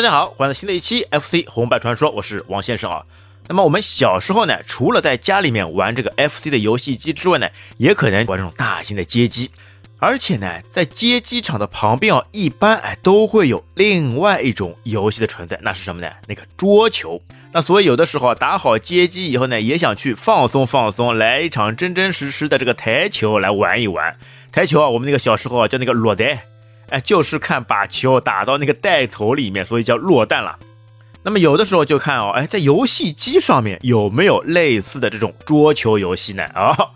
大家好，欢迎新的一期 FC 红白传说，我是王先生啊。那么我们小时候呢，除了在家里面玩这个 FC 的游戏机之外呢，也可能玩这种大型的街机。而且呢，在街机场的旁边啊，一般哎都会有另外一种游戏的存在，那是什么呢？那个桌球。那所以有的时候打好街机以后呢，也想去放松放松，来一场真真实实的这个台球来玩一玩。台球啊，我们那个小时候啊叫那个落袋。哎，就是看把球打到那个袋口里面，所以叫落弹了。那么有的时候就看哦，哎，在游戏机上面有没有类似的这种桌球游戏呢？哦。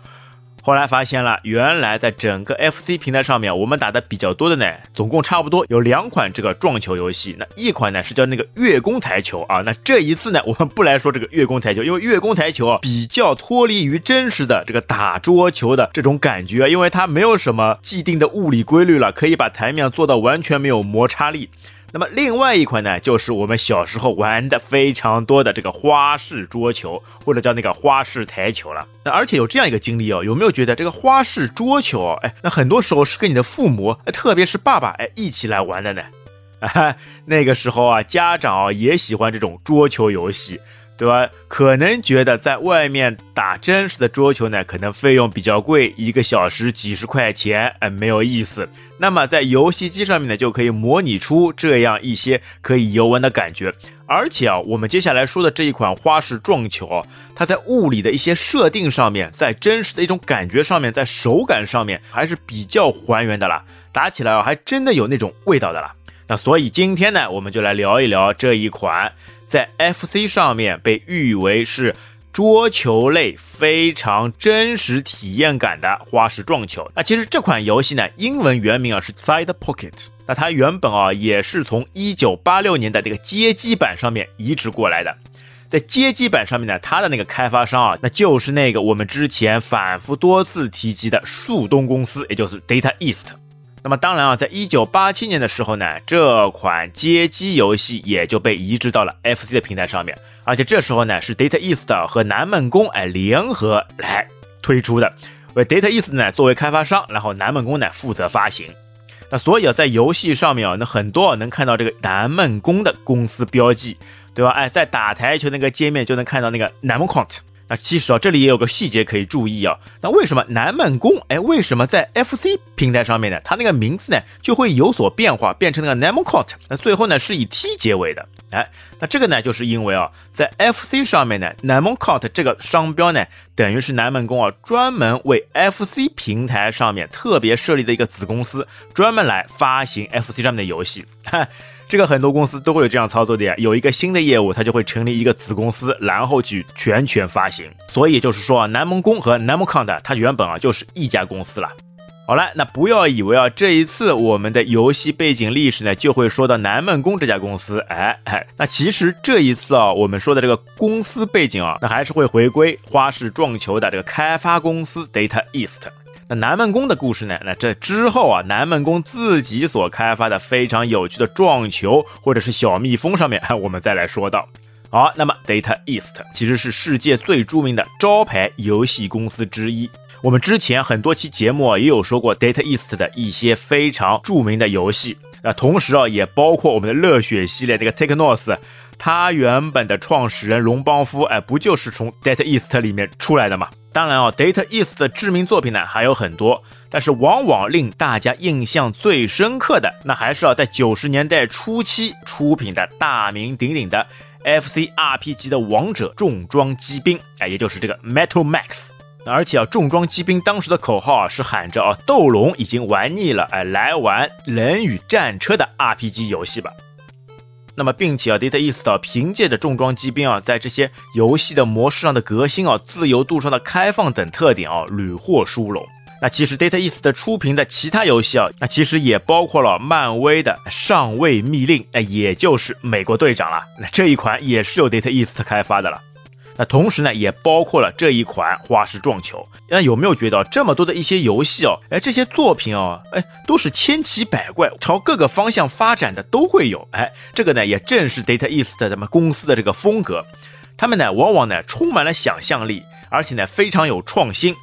后来发现了，原来在整个 FC 平台上面，我们打的比较多的呢，总共差不多有两款这个撞球游戏。那一款呢是叫那个月宫台球啊。那这一次呢，我们不来说这个月宫台球，因为月宫台球啊比较脱离于真实的这个打桌球的这种感觉，因为它没有什么既定的物理规律了，可以把台面做到完全没有摩擦力。那么另外一款呢，就是我们小时候玩的非常多的这个花式桌球，或者叫那个花式台球了。那而且有这样一个经历哦，有没有觉得这个花式桌球，哎，那很多时候是跟你的父母，特别是爸爸，哎，一起来玩的呢？啊，那个时候啊，家长也喜欢这种桌球游戏。对吧？可能觉得在外面打真实的桌球呢，可能费用比较贵，一个小时几十块钱，哎，没有意思。那么在游戏机上面呢，就可以模拟出这样一些可以游玩的感觉。而且啊，我们接下来说的这一款花式撞球，它在物理的一些设定上面，在真实的一种感觉上面，在手感上面还是比较还原的啦。打起来啊，还真的有那种味道的啦。那所以今天呢，我们就来聊一聊这一款。在 FC 上面被誉为是桌球类非常真实体验感的花式撞球。那其实这款游戏呢，英文原名啊是 Side Pocket。那它原本啊也是从1986年的这个街机版上面移植过来的。在街机版上面呢，它的那个开发商啊，那就是那个我们之前反复多次提及的树东公司，也就是 Data East。那么当然啊，在一九八七年的时候呢，这款街机游戏也就被移植到了 FC 的平台上面，而且这时候呢是 Data East 和南梦宫哎联合来推出的，为 Data East 呢作为开发商，然后南梦宫呢负责发行。那所以啊，在游戏上面啊，那很多能看到这个南梦宫的公司标记，对吧？哎，在打台球那个界面就能看到那个南梦 Count。那其实啊，这里也有个细节可以注意啊。那为什么南梦宫？哎，为什么在 FC 平台上面呢？它那个名字呢就会有所变化，变成那个 n a m c o t 那最后呢是以 T 结尾的。哎，那这个呢就是因为啊，在 FC 上面呢 n a m c o t 这个商标呢，等于是南梦宫啊专门为 FC 平台上面特别设立的一个子公司，专门来发行 FC 上面的游戏。哈 这个很多公司都会有这样操作的呀，有一个新的业务，它就会成立一个子公司，然后去全权发行。所以就是说啊，南梦宫和南梦康的，它原本啊就是一家公司了。好了，那不要以为啊，这一次我们的游戏背景历史呢，就会说到南梦宫这家公司。哎哎，那其实这一次啊，我们说的这个公司背景啊，那还是会回归花式撞球的这个开发公司 Data East。那南梦宫的故事呢？那这之后啊，南梦宫自己所开发的非常有趣的撞球或者是小蜜蜂上面，我们再来说到。好，那么 Data East 其实是世界最著名的招牌游戏公司之一。我们之前很多期节目也有说过 Data East 的一些非常著名的游戏。那同时啊，也包括我们的热血系列这个 Technos，他原本的创始人龙邦夫，哎，不就是从 Data East 里面出来的吗？当然啊，Data East 的知名作品呢还有很多，但是往往令大家印象最深刻的，那还是啊在九十年代初期出品的大名鼎鼎的 FC RPG 的王者重装机兵，哎，也就是这个 Metal Max。而且啊，重装机兵当时的口号啊是喊着啊，斗龙已经玩腻了，哎，来玩人与战车的 RPG 游戏吧。那么，并且啊，Data East 凭借着重装机兵啊，在这些游戏的模式上的革新啊、自由度上的开放等特点啊，屡获殊荣。那其实 Data East 的出品的其他游戏啊，那其实也包括了漫威的《上尉密令》，那，也就是美国队长了。那这一款也是由 Data East 开发的了。那同时呢，也包括了这一款花式撞球。那有没有觉得这么多的一些游戏哦，哎，这些作品哦，哎，都是千奇百怪，朝各个方向发展的都会有。哎，这个呢，也正是 Data East 咱们公司的这个风格。他们呢，往往呢充满了想象力，而且呢非常有创新。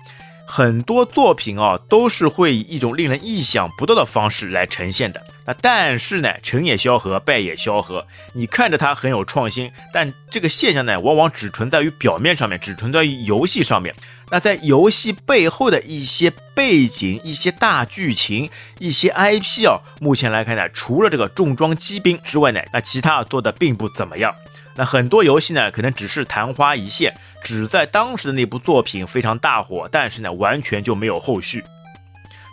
很多作品啊，都是会以一种令人意想不到的方式来呈现的。那但是呢，成也萧何，败也萧何。你看着它很有创新，但这个现象呢，往往只存在于表面上面，只存在于游戏上面。那在游戏背后的一些背景、一些大剧情、一些 IP 啊，目前来看呢，除了这个重装机兵之外呢，那其他做的并不怎么样。那很多游戏呢，可能只是昙花一现，只在当时的那部作品非常大火，但是呢，完全就没有后续。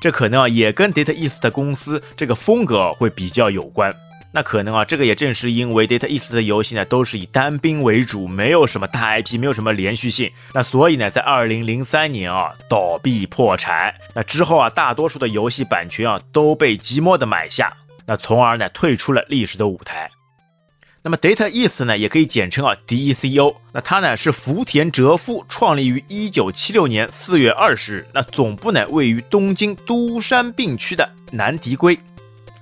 这可能啊，也跟 Data East 的公司这个风格会比较有关。那可能啊，这个也正是因为 Data East 的游戏呢，都是以单兵为主，没有什么大 IP，没有什么连续性。那所以呢，在二零零三年啊，倒闭破产。那之后啊，大多数的游戏版权啊，都被即墨的买下，那从而呢，退出了历史的舞台。那么 Data East 呢，也可以简称啊 DECO。那它呢是福田哲夫创立于一九七六年四月二十日。那总部呢位于东京都山并区的南迪龟。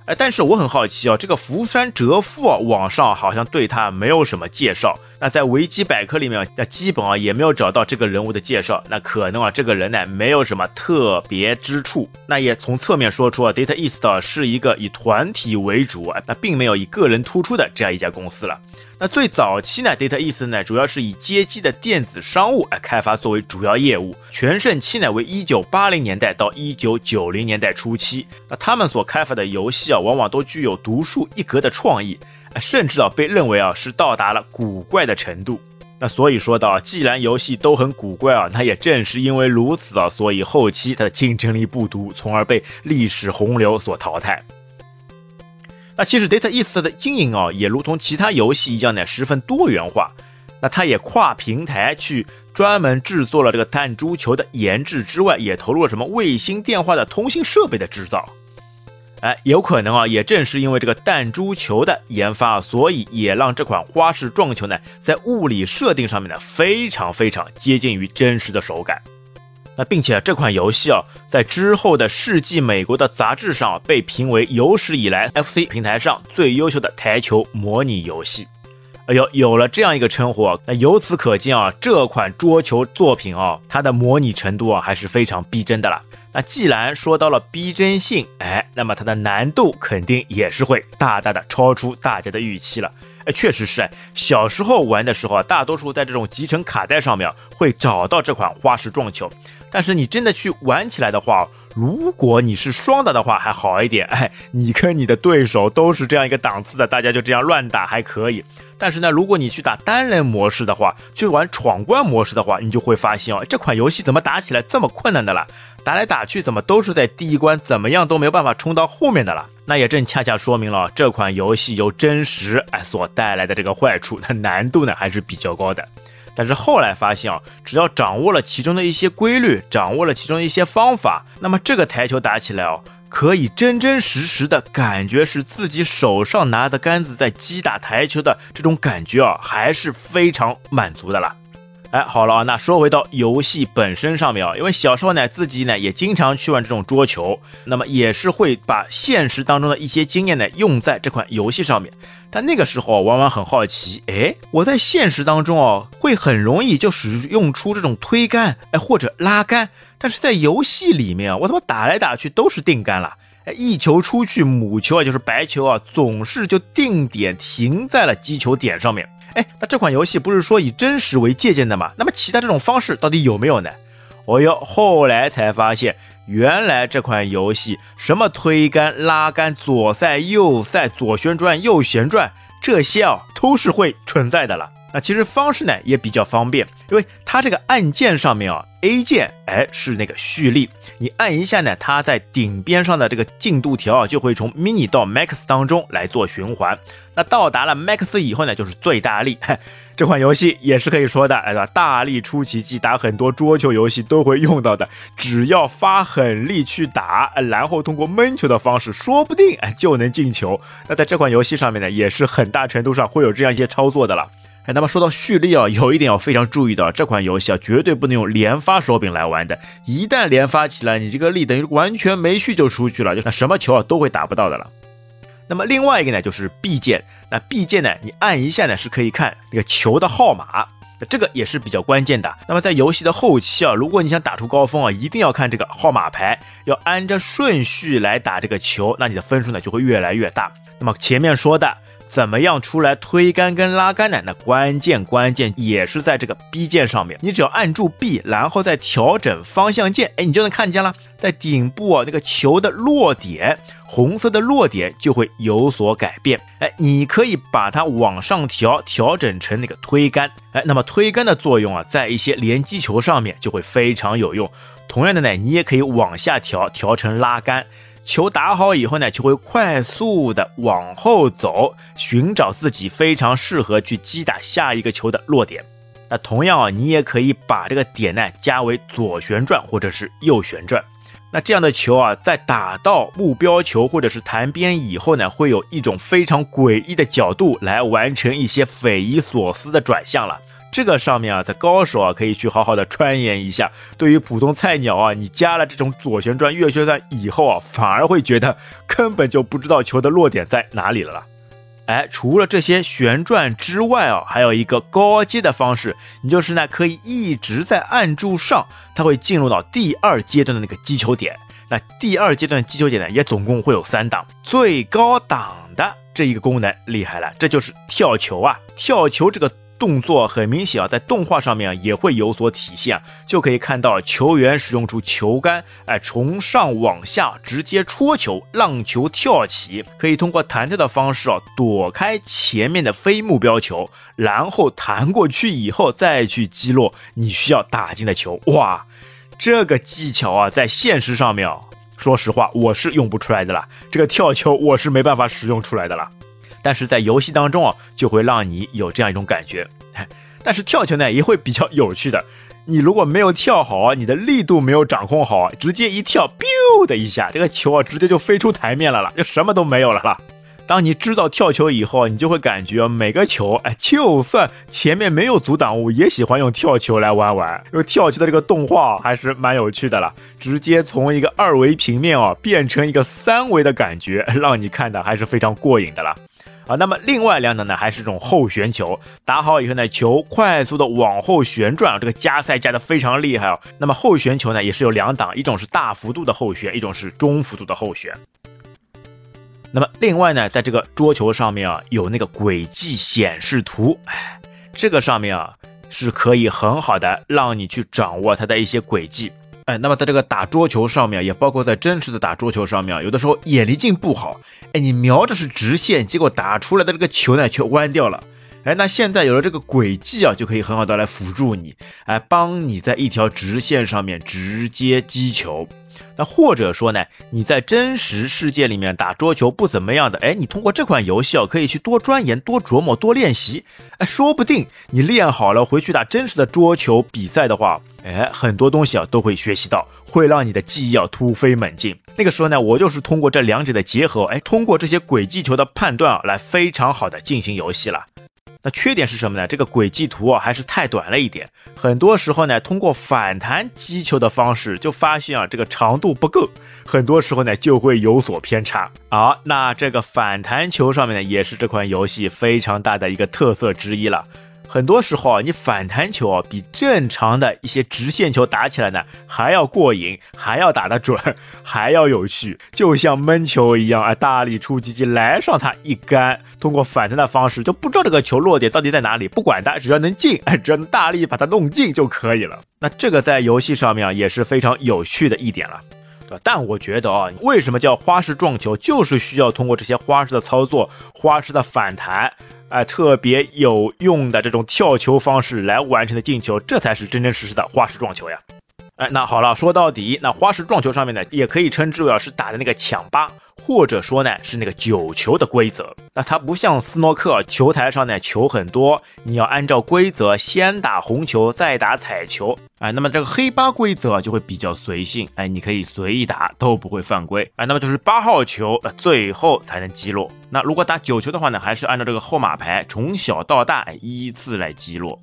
哎，但是我很好奇啊，这个福山哲夫啊，网上好像对他没有什么介绍。那在维基百科里面，那基本啊也没有找到这个人物的介绍。那可能啊，这个人呢没有什么特别之处。那也从侧面说出啊，Data East 是一个以团体为主啊，那并没有以个人突出的这样一家公司了。那最早期呢，Data East 呢主要是以街机的电子商务来开发作为主要业务，全盛期呢为一九八零年代到一九九零年代初期。那他们所开发的游戏啊，往往都具有独树一格的创意，甚至啊被认为啊是到达了古怪的程度。那所以说到，既然游戏都很古怪啊，那也正是因为如此啊，所以后期它的竞争力不足，从而被历史洪流所淘汰。那其实 Data East 的经营啊，也如同其他游戏一样呢，十分多元化。那它也跨平台去专门制作了这个弹珠球的研制之外，也投入了什么卫星电话的通信设备的制造。哎，有可能啊，也正是因为这个弹珠球的研发，所以也让这款花式撞球呢，在物理设定上面呢，非常非常接近于真实的手感。那并且这款游戏啊，在之后的世纪美国的杂志上被评为有史以来 FC 平台上最优秀的台球模拟游戏。哎呦，有了这样一个称呼，那由此可见啊，这款桌球作品啊，它的模拟程度啊还是非常逼真的了。那既然说到了逼真性，哎，那么它的难度肯定也是会大大的超出大家的预期了。确实是，小时候玩的时候啊，大多数在这种集成卡带上面会找到这款花式撞球。但是你真的去玩起来的话，如果你是双打的话还好一点，哎，你跟你的对手都是这样一个档次的，大家就这样乱打还可以。但是呢，如果你去打单人模式的话，去玩闯关模式的话，你就会发现哦，这款游戏怎么打起来这么困难的了？打来打去怎么都是在第一关，怎么样都没有办法冲到后面的了？那也正恰恰说明了这款游戏由真实哎所带来的这个坏处，它难度呢还是比较高的。但是后来发现啊，只要掌握了其中的一些规律，掌握了其中一些方法，那么这个台球打起来哦，可以真真实实的感觉是自己手上拿的杆子在击打台球的这种感觉啊，还是非常满足的啦。哎，好了啊，那说回到游戏本身上面啊，因为小时候呢，自己呢也经常去玩这种桌球，那么也是会把现实当中的一些经验呢用在这款游戏上面。但那个时候往往很好奇，哎，我在现实当中哦，会很容易就使用出这种推杆，哎或者拉杆，但是在游戏里面啊，我他妈打来打去都是定杆了，哎，一球出去，母球啊就是白球啊，总是就定点停在了击球点上面。哎，那这款游戏不是说以真实为借鉴的吗？那么其他这种方式到底有没有呢？哦哟，后来才发现，原来这款游戏什么推杆、拉杆、左塞、右塞、左旋转、右旋转，这些啊都是会存在的了。那其实方式呢也比较方便，因为它这个按键上面啊，A 键哎是那个蓄力，你按一下呢，它在顶边上的这个进度条啊就会从 mini 到 max 当中来做循环。那到达了 max 以后呢，就是最大力。这款游戏也是可以说的，哎吧？大力出奇迹，打很多桌球游戏都会用到的。只要发狠力去打，然后通过闷球的方式，说不定哎就能进球。那在这款游戏上面呢，也是很大程度上会有这样一些操作的了。哎，那么说到蓄力啊，有一点要非常注意的，这款游戏啊，绝对不能用连发手柄来玩的。一旦连发起来，你这个力等于完全没蓄就出去了，就那什么球啊都会打不到的了。那么另外一个呢，就是 B 键。那 B 键呢，你按一下呢，是可以看那个球的号码。那这个也是比较关键的。那么在游戏的后期啊，如果你想打出高峰啊，一定要看这个号码牌，要按着顺序来打这个球，那你的分数呢就会越来越大。那么前面说的。怎么样出来推杆跟拉杆呢？那关键关键也是在这个 B 键上面，你只要按住 B，然后再调整方向键，哎，你就能看见了，在顶部啊那个球的落点，红色的落点就会有所改变，哎，你可以把它往上调，调整成那个推杆，哎，那么推杆的作用啊，在一些连击球上面就会非常有用。同样的呢，你也可以往下调，调成拉杆。球打好以后呢，就会快速的往后走，寻找自己非常适合去击打下一个球的落点。那同样啊，你也可以把这个点呢加为左旋转或者是右旋转。那这样的球啊，在打到目标球或者是弹边以后呢，会有一种非常诡异的角度来完成一些匪夷所思的转向了。这个上面啊，在高手啊可以去好好的钻研一下。对于普通菜鸟啊，你加了这种左旋转、右旋转以后啊，反而会觉得根本就不知道球的落点在哪里了啦。哎，除了这些旋转之外啊，还有一个高阶的方式，你就是呢可以一直在按住上，它会进入到第二阶段的那个击球点。那第二阶段击球点呢，也总共会有三档，最高档的这一个功能厉害了，这就是跳球啊！跳球这个。动作很明显啊，在动画上面也会有所体现，就可以看到球员使用出球杆，哎，从上往下直接戳球，让球跳起，可以通过弹跳的方式啊，躲开前面的非目标球，然后弹过去以后再去击落你需要打进的球。哇，这个技巧啊，在现实上面，啊说实话我是用不出来的啦，这个跳球我是没办法使用出来的啦。但是在游戏当中啊，就会让你有这样一种感觉。但是跳球呢，也会比较有趣的。你如果没有跳好，你的力度没有掌控好，直接一跳，biu 的一下，这个球啊，直接就飞出台面了啦，就什么都没有了啦。当你知道跳球以后，你就会感觉每个球，哎，就算前面没有阻挡物，也喜欢用跳球来玩玩。因为跳球的这个动画还是蛮有趣的了，直接从一个二维平面哦，变成一个三维的感觉，让你看的还是非常过瘾的了。啊，那么另外两档呢，还是这种后旋球，打好以后呢，球快速的往后旋转，这个加塞加的非常厉害哦。那么后旋球呢，也是有两档，一种是大幅度的后旋，一种是中幅度的后旋。那么另外呢，在这个桌球上面啊，有那个轨迹显示图，哎，这个上面啊是可以很好的让你去掌握它的一些轨迹。哎，那么在这个打桌球上面，也包括在真实的打桌球上面，有的时候眼力劲不好，你瞄着是直线，结果打出来的这个球呢却弯掉了。哎，那现在有了这个轨迹啊，就可以很好的来辅助你，哎，帮你在一条直线上面直接击球。那或者说呢，你在真实世界里面打桌球不怎么样的，哎，你通过这款游戏啊，可以去多钻研、多琢磨、多练习，哎，说不定你练好了回去打真实的桌球比赛的话，哎，很多东西啊都会学习到，会让你的记忆啊突飞猛进。那个时候呢，我就是通过这两者的结合，哎，通过这些轨迹球的判断啊，来非常好的进行游戏了。那缺点是什么呢？这个轨迹图啊还是太短了一点。很多时候呢，通过反弹击球的方式，就发现啊这个长度不够，很多时候呢就会有所偏差。好，那这个反弹球上面呢，也是这款游戏非常大的一个特色之一了。很多时候啊，你反弹球啊，比正常的一些直线球打起来呢还要过瘾，还要打得准，还要有趣，就像闷球一样啊，大力出击击来上它一杆，通过反弹的方式就不知道这个球落点到底在哪里，不管它，只要能进，哎，只要能大力把它弄进就可以了。那这个在游戏上面啊也是非常有趣的一点了。但我觉得啊，为什么叫花式撞球，就是需要通过这些花式的操作、花式的反弹，哎，特别有用的这种跳球方式来完成的进球，这才是真真实实的花式撞球呀。哎，那好了，说到底，那花式撞球上面呢，也可以称之为是打的那个抢八。或者说呢，是那个九球的规则。那它不像斯诺克球台上呢，球很多，你要按照规则先打红球，再打彩球。哎，那么这个黑八规则就会比较随性，哎，你可以随意打，都不会犯规。哎，那么就是八号球，呃，最后才能击落。那如果打九球的话呢，还是按照这个号码牌从小到大依次来击落。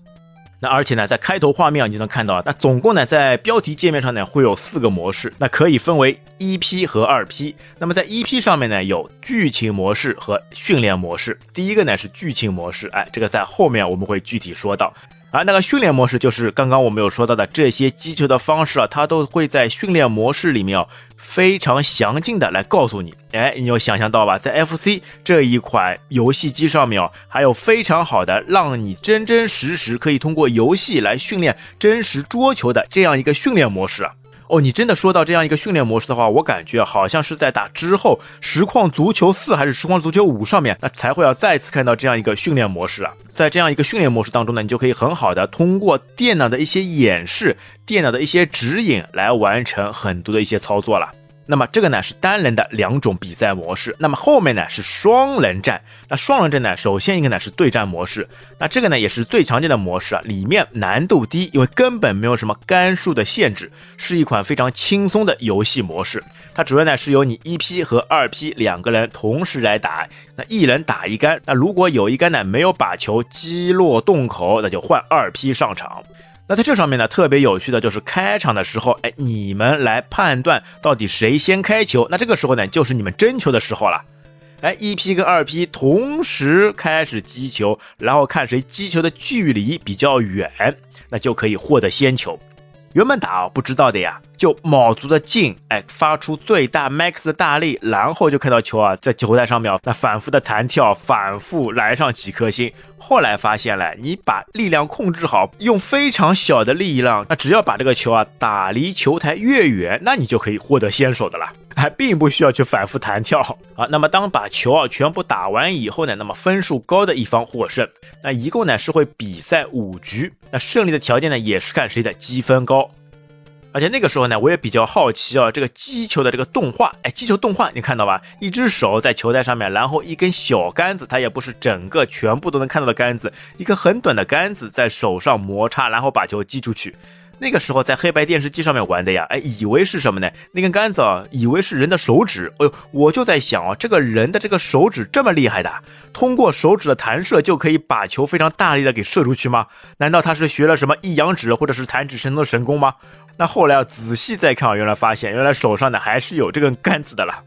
而且呢，在开头画面你就能看到啊，那总共呢，在标题界面上呢会有四个模式，那可以分为一 P 和二 P。那么在一 P 上面呢，有剧情模式和训练模式。第一个呢是剧情模式，哎，这个在后面我们会具体说到。而那个训练模式就是刚刚我们有说到的这些击球的方式啊，它都会在训练模式里面啊非常详尽的来告诉你。哎，你有想象到吧？在 FC 这一款游戏机上面啊，还有非常好的让你真真实实可以通过游戏来训练真实桌球的这样一个训练模式啊。哦，你真的说到这样一个训练模式的话，我感觉好像是在打之后实况足球四还是实况足球五上面，那才会要再次看到这样一个训练模式啊。在这样一个训练模式当中呢，你就可以很好的通过电脑的一些演示、电脑的一些指引来完成很多的一些操作了。那么这个呢是单人的两种比赛模式，那么后面呢是双人战。那双人战呢，首先一个呢是对战模式，那这个呢也是最常见的模式啊，里面难度低，因为根本没有什么杆数的限制，是一款非常轻松的游戏模式。它主要呢是由你一 P 和二 P 两个人同时来打，那一人打一杆，那如果有一杆呢没有把球击落洞口，那就换二 P 上场。那在这上面呢，特别有趣的就是开场的时候，哎，你们来判断到底谁先开球。那这个时候呢，就是你们争球的时候了。哎，一批跟二批同时开始击球，然后看谁击球的距离比较远，那就可以获得先球。原本打不知道的呀，就卯足了劲，哎，发出最大 max 的大力，然后就看到球啊在球台上面那反复的弹跳，反复来上几颗星。后来发现了，你把力量控制好，用非常小的力量，那只要把这个球啊打离球台越远，那你就可以获得先手的了，还并不需要去反复弹跳啊。那么当把球啊全部打完以后呢，那么分数高的一方获胜。那一共呢是会比赛五局，那胜利的条件呢也是看谁的积分高。而且那个时候呢，我也比较好奇啊，这个击球的这个动画，哎，击球动画你看到吧？一只手在球袋上面，然后一根小杆子，它也不是整个全部都能看到的杆子，一个很短的杆子在手上摩擦，然后把球击出去。那个时候在黑白电视机上面玩的呀，哎，以为是什么呢？那根杆子啊，以为是人的手指。哎呦，我就在想啊，这个人的这个手指这么厉害的，通过手指的弹射就可以把球非常大力的给射出去吗？难道他是学了什么一阳指或者是弹指神通的神功吗？那后来啊，仔细再看啊，原来发现原来手上呢还是有这根杆子的了。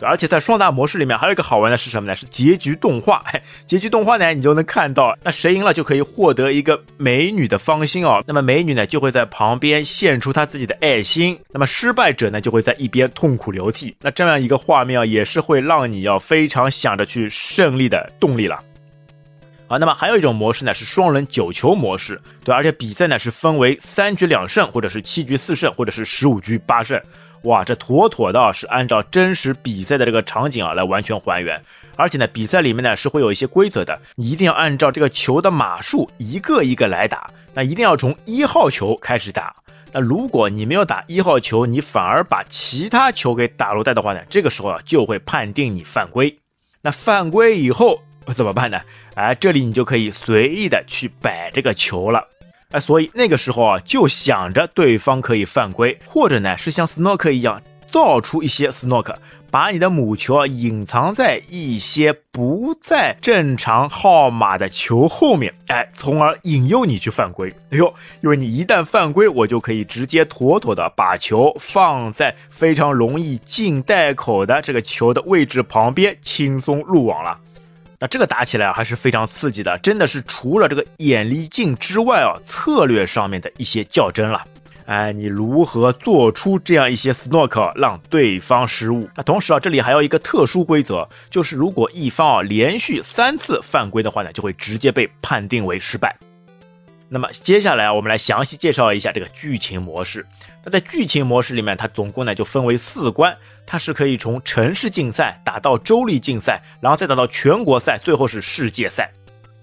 而且在双打模式里面还有一个好玩的是什么呢？是结局动画。结局动画呢，你就能看到，那谁赢了就可以获得一个美女的芳心哦。那么美女呢就会在旁边献出她自己的爱心。那么失败者呢就会在一边痛苦流涕。那这样一个画面啊，也是会让你要非常想着去胜利的动力了。啊，那么还有一种模式呢是双人九球模式。对，而且比赛呢是分为三局两胜，或者是七局四胜，或者是十五局八胜。哇，这妥妥的是按照真实比赛的这个场景啊来完全还原，而且呢，比赛里面呢是会有一些规则的，你一定要按照这个球的码数一个一个来打，那一定要从一号球开始打。那如果你没有打一号球，你反而把其他球给打落袋的话呢，这个时候啊就会判定你犯规。那犯规以后怎么办呢？哎，这里你就可以随意的去摆这个球了。哎，所以那个时候啊，就想着对方可以犯规，或者呢是像斯诺克一样造出一些斯诺克，把你的母球啊隐藏在一些不在正常号码的球后面，哎，从而引诱你去犯规。哎呦，因为你一旦犯规，我就可以直接妥妥的把球放在非常容易进袋口的这个球的位置旁边，轻松入网了。那这个打起来还是非常刺激的，真的是除了这个眼力劲之外啊，策略上面的一些较真了。哎，你如何做出这样一些 snook 让对方失误？那同时啊，这里还有一个特殊规则，就是如果一方啊连续三次犯规的话呢，就会直接被判定为失败。那么接下来啊，我们来详细介绍一下这个剧情模式。那在剧情模式里面，它总共呢就分为四关，它是可以从城市竞赛打到州立竞赛，然后再打到全国赛，最后是世界赛。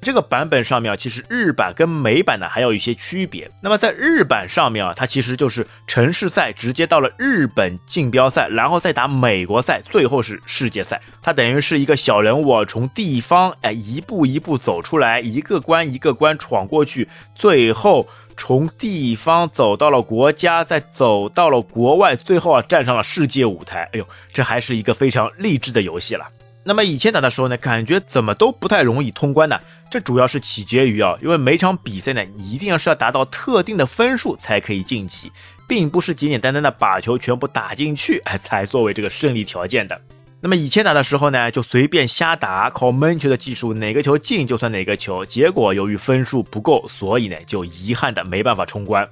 这个版本上面啊，其实日版跟美版呢还有一些区别。那么在日版上面啊，它其实就是城市赛直接到了日本竞标赛，然后再打美国赛，最后是世界赛。它等于是一个小人物从地方哎一步一步走出来，一个关一个关闯过去，最后从地方走到了国家，再走到了国外，最后啊站上了世界舞台。哎呦，这还是一个非常励志的游戏了。那么以前打的时候呢，感觉怎么都不太容易通关的。这主要是取决于啊，因为每场比赛呢，你一定要是要达到特定的分数才可以晋级，并不是简简单单的把球全部打进去，哎，才作为这个胜利条件的。那么以前打的时候呢，就随便瞎打，靠闷球的技术，哪个球进就算哪个球。结果由于分数不够，所以呢就遗憾的没办法冲关。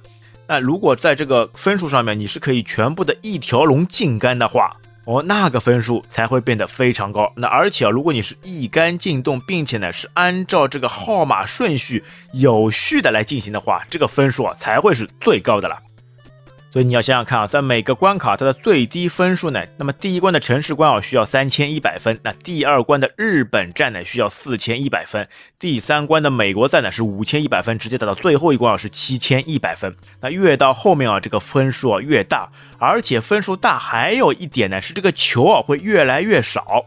那如果在这个分数上面你是可以全部的一条龙进杆的话，哦，那个分数才会变得非常高。那而且啊，如果你是一杆进洞，并且呢是按照这个号码顺序有序的来进行的话，这个分数啊才会是最高的了。所以你要想想看啊，在每个关卡它的最低分数呢，那么第一关的城市关啊需要三千一百分，那第二关的日本站呢需要四千一百分，第三关的美国站呢是五千一百分，直接打到最后一关啊是七千一百分。那越到后面啊，这个分数啊越大，而且分数大还有一点呢是这个球啊会越来越少，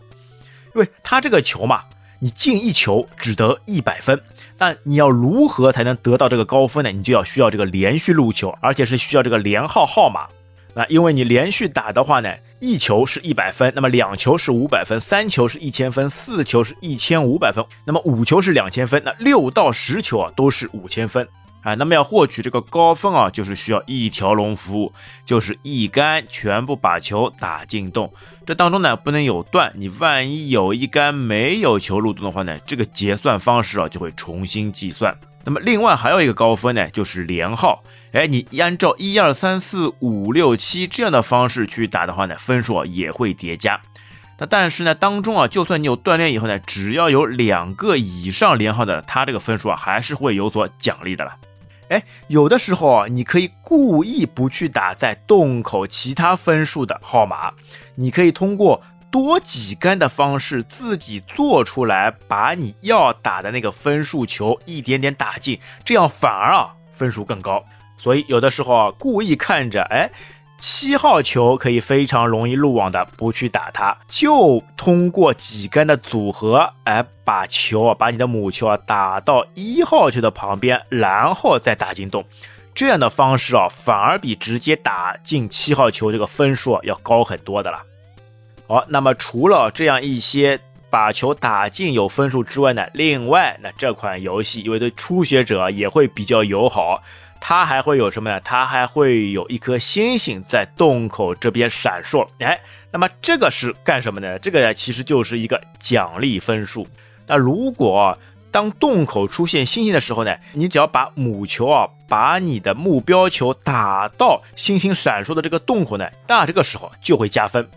因为它这个球嘛。你进一球只得一百分，但你要如何才能得到这个高分呢？你就要需要这个连续入球，而且是需要这个连号号码。那因为你连续打的话呢，一球是一百分，那么两球是五百分，三球是一千分，四球是一千五百分，那么五球是两千分，那六到十球啊都是五千分。啊，那么要获取这个高分啊，就是需要一条龙服务，就是一杆全部把球打进洞。这当中呢不能有断，你万一有一杆没有球入洞的话呢，这个结算方式啊就会重新计算。那么另外还有一个高分呢，就是连号。哎，你按照一二三四五六七这样的方式去打的话呢，分数啊也会叠加。那但是呢，当中啊，就算你有锻炼以后呢，只要有两个以上连号的，它这个分数啊还是会有所奖励的了。哎，有的时候啊，你可以故意不去打在洞口其他分数的号码，你可以通过多几杆的方式自己做出来，把你要打的那个分数球一点点打进，这样反而啊分数更高。所以有的时候啊，故意看着哎。七号球可以非常容易入网的，不去打它，就通过几杆的组合，哎，把球啊，把你的母球啊打到一号球的旁边，然后再打进洞，这样的方式啊，反而比直接打进七号球这个分数要高很多的了。好，那么除了这样一些把球打进有分数之外呢，另外，那这款游戏因为对初学者也会比较友好。它还会有什么呢？它还会有一颗星星在洞口这边闪烁。哎，那么这个是干什么呢？这个其实就是一个奖励分数。那如果当洞口出现星星的时候呢，你只要把母球啊，把你的目标球打到星星闪烁的这个洞口呢，那这个时候就会加分。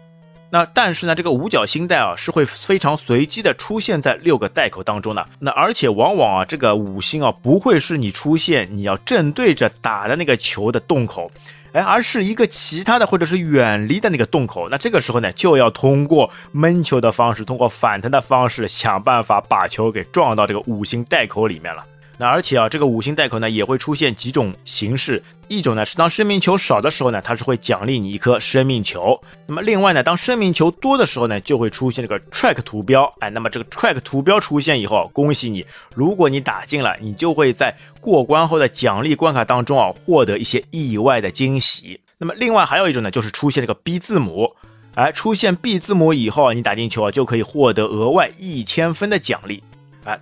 那但是呢，这个五角星带啊是会非常随机的出现在六个带口当中的。那而且往往啊，这个五星啊不会是你出现你要正对着打的那个球的洞口，哎，而是一个其他的或者是远离的那个洞口。那这个时候呢，就要通过闷球的方式，通过反弹的方式，想办法把球给撞到这个五星带口里面了。那而且啊，这个五星带口呢也会出现几种形式。一种呢是当生命球少的时候呢，它是会奖励你一颗生命球。那么另外呢，当生命球多的时候呢，就会出现这个 track 图标。哎，那么这个 track 图标出现以后，恭喜你，如果你打进了，你就会在过关后的奖励关卡当中啊，获得一些意外的惊喜。那么另外还有一种呢，就是出现这个 B 字母。哎，出现 B 字母以后，你打进球啊，就可以获得额外一千分的奖励。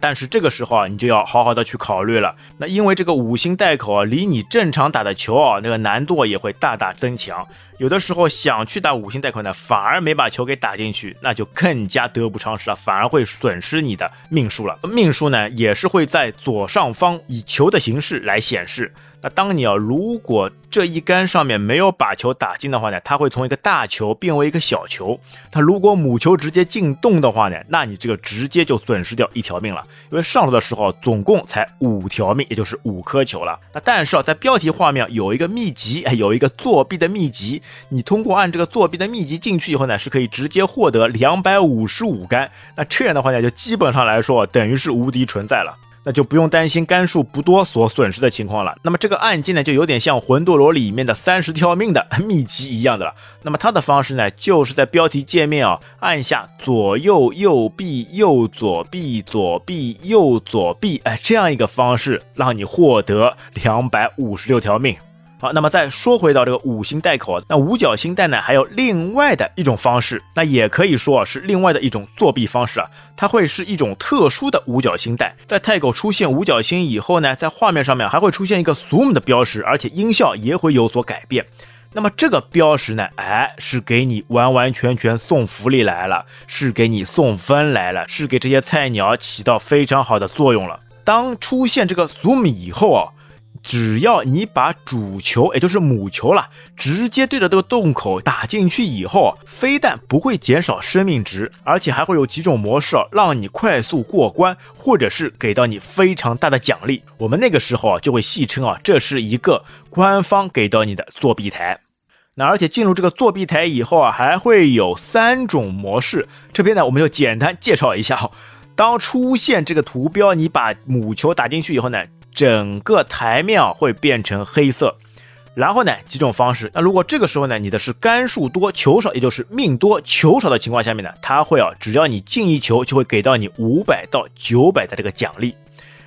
但是这个时候啊，你就要好好的去考虑了。那因为这个五星带口啊，离你正常打的球啊，那个难度也会大大增强。有的时候想去打五星带口呢，反而没把球给打进去，那就更加得不偿失了，反而会损失你的命数了。命数呢，也是会在左上方以球的形式来显示。那当你啊，如果这一杆上面没有把球打进的话呢，它会从一个大球变为一个小球。它如果母球直接进洞的话呢，那你这个直接就损失掉一条命了。因为上路的时候总共才五条命，也就是五颗球了。那但是啊，在标题画面有一个秘籍，有一个作弊的秘籍。你通过按这个作弊的秘籍进去以后呢，是可以直接获得两百五十五杆。那这样的话呢，就基本上来说等于是无敌存在了。那就不用担心杆数不多所损失的情况了。那么这个按键呢，就有点像魂斗罗里面的三十条命的 秘籍一样的了。那么它的方式呢，就是在标题界面啊，按下左右右臂右左臂左臂右左臂，哎，这样一个方式，让你获得两百五十六条命。好，那么再说回到这个五星带口，那五角星带呢，还有另外的一种方式，那也可以说啊是另外的一种作弊方式啊，它会是一种特殊的五角星带，在太狗出现五角星以后呢，在画面上面还会出现一个 zoom 的标识，而且音效也会有所改变。那么这个标识呢，哎，是给你完完全全送福利来了，是给你送分来了，是给这些菜鸟起到非常好的作用了。当出现这个 zoom 以后啊。只要你把主球，也就是母球了，直接对着这个洞口打进去以后，非但不会减少生命值，而且还会有几种模式让你快速过关，或者是给到你非常大的奖励。我们那个时候啊，就会戏称啊，这是一个官方给到你的作弊台。那而且进入这个作弊台以后啊，还会有三种模式。这边呢，我们就简单介绍一下。当出现这个图标，你把母球打进去以后呢？整个台面啊会变成黑色，然后呢几种方式。那如果这个时候呢你的是杆数多球少，也就是命多球少的情况下面呢，它会啊只要你进一球就会给到你五百到九百的这个奖励，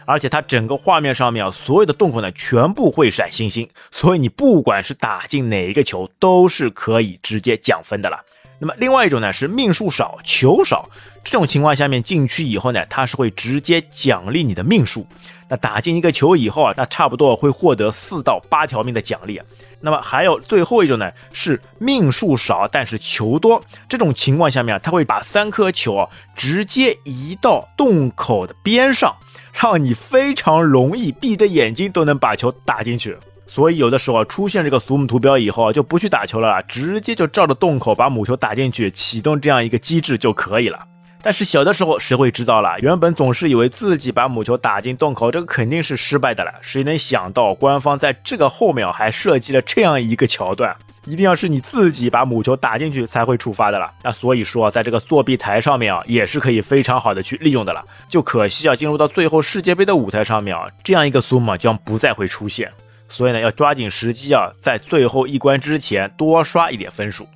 而且它整个画面上面啊所有的洞口呢全部会闪星星，所以你不管是打进哪一个球都是可以直接奖分的了。那么另外一种呢是命数少球少，这种情况下面进去以后呢，它是会直接奖励你的命数。那打进一个球以后啊，那差不多会获得四到八条命的奖励。那么还有最后一种呢，是命数少但是球多。这种情况下面啊，他会把三颗球啊直接移到洞口的边上，让你非常容易闭着眼睛都能把球打进去。所以有的时候出现这个 zoom 图标以后啊，就不去打球了，直接就照着洞口把母球打进去，启动这样一个机制就可以了。但是小的时候谁会知道了？原本总是以为自己把母球打进洞口，这个肯定是失败的了。谁能想到官方在这个后面还设计了这样一个桥段？一定要是你自己把母球打进去才会触发的了。那所以说，在这个作弊台上面啊，也是可以非常好的去利用的了。就可惜啊，进入到最后世界杯的舞台上面啊，这样一个苏码将不再会出现。所以呢，要抓紧时机啊，在最后一关之前多刷一点分数。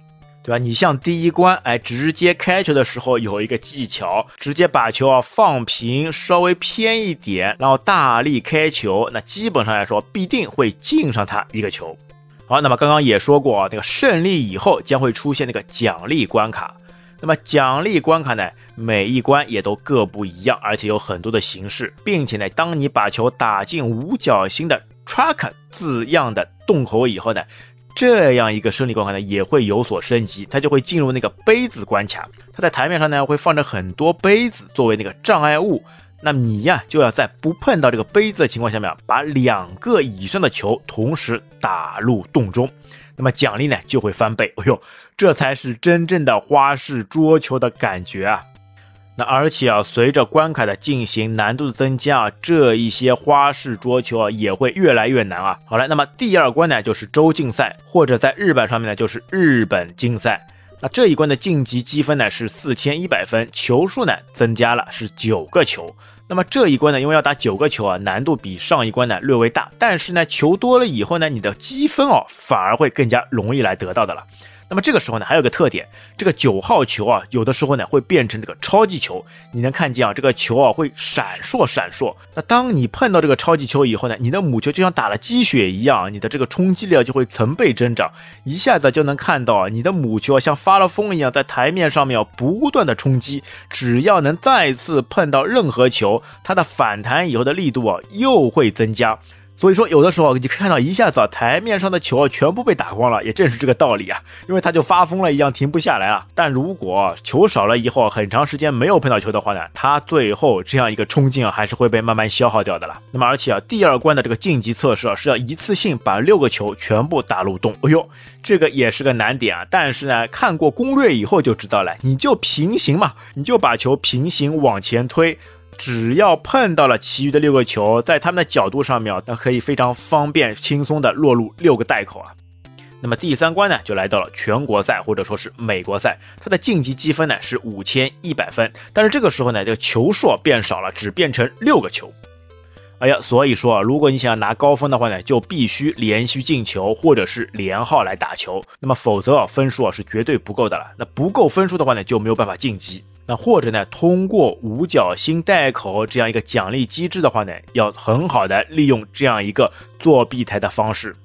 对吧？你像第一关，哎，直接开球的时候有一个技巧，直接把球啊放平，稍微偏一点，然后大力开球，那基本上来说必定会进上它一个球。好，那么刚刚也说过啊，那个胜利以后将会出现那个奖励关卡。那么奖励关卡呢，每一关也都各不一样，而且有很多的形式，并且呢，当你把球打进五角星的 track 字样的洞口以后呢。这样一个胜利关卡呢，也会有所升级，它就会进入那个杯子关卡。它在台面上呢，会放着很多杯子作为那个障碍物。那你呀，就要在不碰到这个杯子的情况下面，把两个以上的球同时打入洞中，那么奖励呢就会翻倍。哎呦，这才是真正的花式桌球的感觉啊！那而且啊，随着关卡的进行，难度的增加啊，这一些花式桌球啊也会越来越难啊。好了，那么第二关呢就是洲竞赛，或者在日本上面呢就是日本竞赛。那这一关的晋级积分呢是四千一百分，球数呢增加了是九个球。那么这一关呢，因为要打九个球啊，难度比上一关呢略微大，但是呢球多了以后呢，你的积分哦反而会更加容易来得到的了。那么这个时候呢，还有个特点，这个九号球啊，有的时候呢会变成这个超级球。你能看见啊，这个球啊会闪烁闪烁。那当你碰到这个超级球以后呢，你的母球就像打了鸡血一样，你的这个冲击力啊就会成倍增长，一下子就能看到啊，你的母球啊像发了疯一样在台面上面不断的冲击。只要能再次碰到任何球，它的反弹以后的力度啊又会增加。所以说，有的时候你看到一下子啊，台面上的球全部被打光了，也正是这个道理啊，因为他就发疯了一样，停不下来啊。但如果球少了以后，很长时间没有碰到球的话呢，他最后这样一个冲劲啊，还是会被慢慢消耗掉的了。那么而且啊，第二关的这个晋级测试啊，是要一次性把六个球全部打入洞。哎呦，这个也是个难点啊。但是呢，看过攻略以后就知道了，你就平行嘛，你就把球平行往前推。只要碰到了其余的六个球，在他们的角度上面，那可以非常方便、轻松的落入六个袋口啊。那么第三关呢，就来到了全国赛或者说是美国赛，它的晋级积分呢是五千一百分，但是这个时候呢，这个球数变少了，只变成六个球。哎呀，所以说啊，如果你想要拿高分的话呢，就必须连续进球或者是连号来打球，那么否则啊，分数啊是绝对不够的了。那不够分数的话呢，就没有办法晋级。那或者呢，通过五角星袋口这样一个奖励机制的话呢，要很好的利用这样一个作弊台的方式，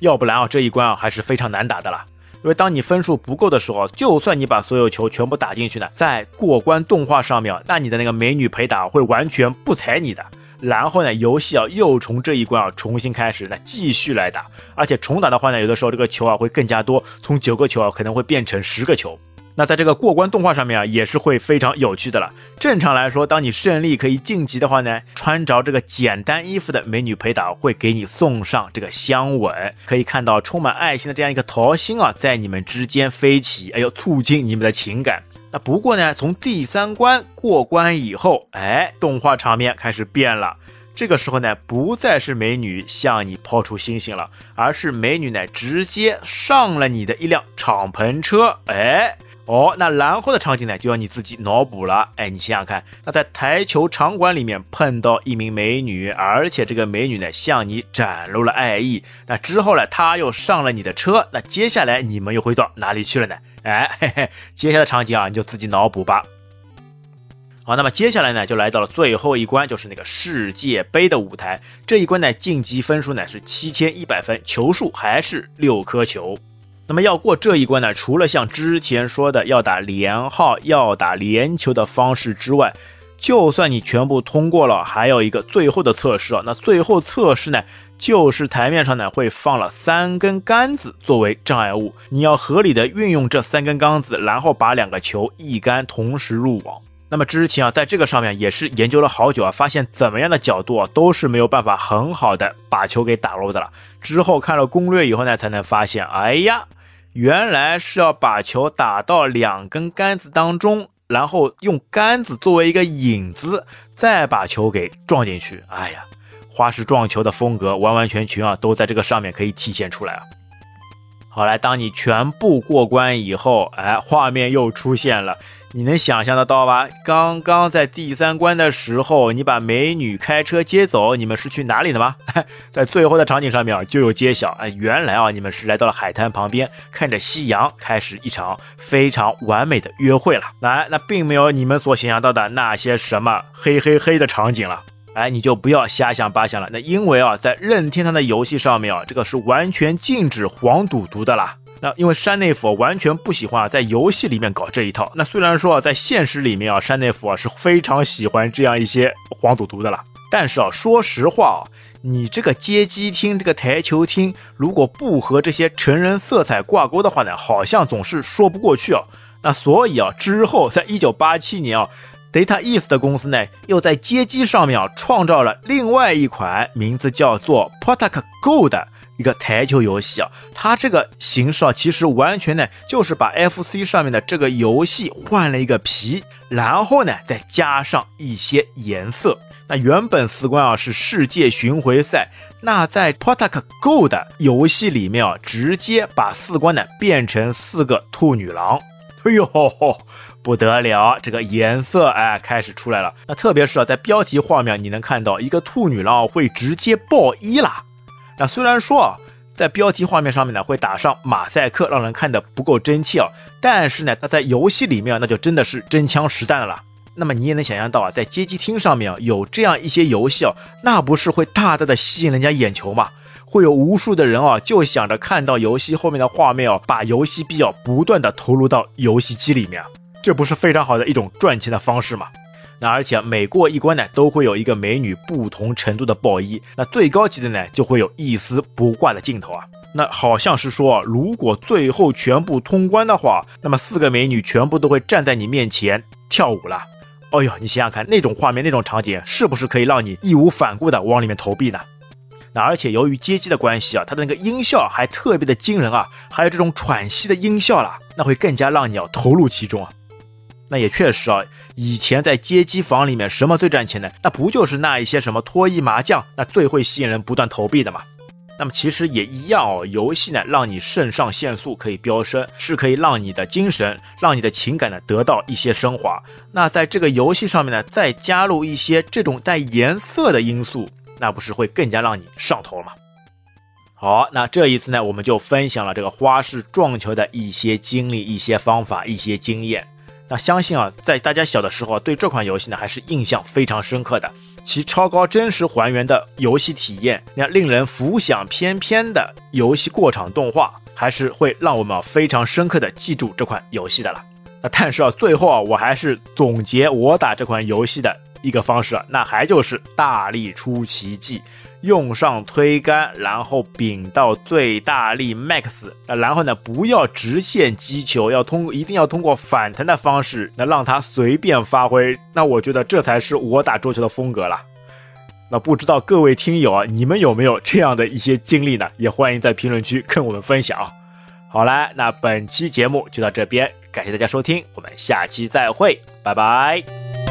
要不然啊，这一关啊还是非常难打的了。因为当你分数不够的时候，就算你把所有球全部打进去呢，在过关动画上面，那你的那个美女陪打会完全不睬你的。然后呢，游戏啊又从这一关啊重新开始，那继续来打，而且重打的话呢，有的时候这个球啊会更加多，从九个球啊可能会变成十个球。那在这个过关动画上面啊，也是会非常有趣的了。正常来说，当你胜利可以晋级的话呢，穿着这个简单衣服的美女陪打会给你送上这个香吻，可以看到充满爱心的这样一个桃心啊，在你们之间飞起，哎呦，促进你们的情感。那不过呢，从第三关过关以后，哎，动画场面开始变了。这个时候呢，不再是美女向你抛出星星了，而是美女呢直接上了你的一辆敞篷车，哎。哦，那然后的场景呢，就要你自己脑补了。哎，你想想看，那在台球场馆里面碰到一名美女，而且这个美女呢向你展露了爱意，那之后呢，她又上了你的车，那接下来你们又会到哪里去了呢？哎，嘿嘿，接下来的场景啊，你就自己脑补吧。好，那么接下来呢，就来到了最后一关，就是那个世界杯的舞台。这一关呢，晋级分数呢是七千一百分，球数还是六颗球。那么要过这一关呢，除了像之前说的要打连号、要打连球的方式之外，就算你全部通过了，还有一个最后的测试啊。那最后测试呢，就是台面上呢会放了三根杆子作为障碍物，你要合理的运用这三根杆子，然后把两个球一杆同时入网。那么之前啊，在这个上面也是研究了好久啊，发现怎么样的角度啊都是没有办法很好的把球给打入的了。之后看了攻略以后呢，才能发现，哎呀。原来是要把球打到两根杆子当中，然后用杆子作为一个引子，再把球给撞进去。哎呀，花式撞球的风格完完全全啊，都在这个上面可以体现出来啊。好来，当你全部过关以后，哎，画面又出现了。你能想象得到吧？刚刚在第三关的时候，你把美女开车接走，你们是去哪里的吗？在最后的场景上面就有揭晓，哎，原来啊，你们是来到了海滩旁边，看着夕阳，开始一场非常完美的约会了。来，那并没有你们所想象到的那些什么嘿嘿嘿的场景了。哎，你就不要瞎想八想了。那因为啊，在任天堂的游戏上面啊，这个是完全禁止黄赌毒的啦。那因为山内府完全不喜欢，在游戏里面搞这一套。那虽然说啊，在现实里面啊，山内府啊是非常喜欢这样一些黄赌毒的了。但是啊，说实话啊，你这个街机厅、这个台球厅，如果不和这些成人色彩挂钩的话呢，好像总是说不过去啊。那所以啊，之后在一九八七年啊，Data East 的公司呢，又在街机上面啊，创造了另外一款名字叫做 Potaka Go 的。一个台球游戏啊，它这个形式啊，其实完全呢就是把 FC 上面的这个游戏换了一个皮，然后呢再加上一些颜色。那原本四关啊是世界巡回赛，那在 p o t a k Go 的游戏里面啊，直接把四关呢变成四个兔女郎。哎呦，不得了，这个颜色哎开始出来了。那特别是啊，在标题画面你能看到一个兔女郎会直接爆衣了。那虽然说啊，在标题画面上面呢会打上马赛克，让人看的不够真切啊，但是呢，它在游戏里面那就真的是真枪实弹了。那么你也能想象到啊，在街机厅上面啊有这样一些游戏啊，那不是会大大的吸引人家眼球吗？会有无数的人啊就想着看到游戏后面的画面哦，把游戏币啊不断的投入到游戏机里面，这不是非常好的一种赚钱的方式吗？那而且每过一关呢，都会有一个美女不同程度的爆衣。那最高级的呢，就会有一丝不挂的镜头啊。那好像是说，如果最后全部通关的话，那么四个美女全部都会站在你面前跳舞了。哎呦，你想想看，那种画面、那种场景，是不是可以让你义无反顾的往里面投币呢？那而且由于街机的关系啊，它的那个音效还特别的惊人啊，还有这种喘息的音效了，那会更加让你要投入其中啊。那也确实啊，以前在街机房里面，什么最赚钱的？那不就是那一些什么脱衣麻将，那最会吸引人不断投币的嘛？那么其实也一样哦，游戏呢，让你肾上腺素可以飙升，是可以让你的精神、让你的情感呢得到一些升华。那在这个游戏上面呢，再加入一些这种带颜色的因素，那不是会更加让你上头吗？好，那这一次呢，我们就分享了这个花式撞球的一些经历、一些方法、一些经验。那相信啊，在大家小的时候啊对这款游戏呢还是印象非常深刻的，其超高真实还原的游戏体验，那令人浮想翩翩的游戏过场动画，还是会让我们非常深刻的记住这款游戏的了。那但是啊，最后啊，我还是总结我打这款游戏的一个方式啊，那还就是大力出奇迹，用上推杆，然后柄到最大力 max，那然后呢，不要直线击球，要通一定要通过反弹的方式，那让它随便发挥。那我觉得这才是我打桌球的风格了。那不知道各位听友啊，你们有没有这样的一些经历呢？也欢迎在评论区跟我们分享。好了，那本期节目就到这边，感谢大家收听，我们下期再会，拜拜。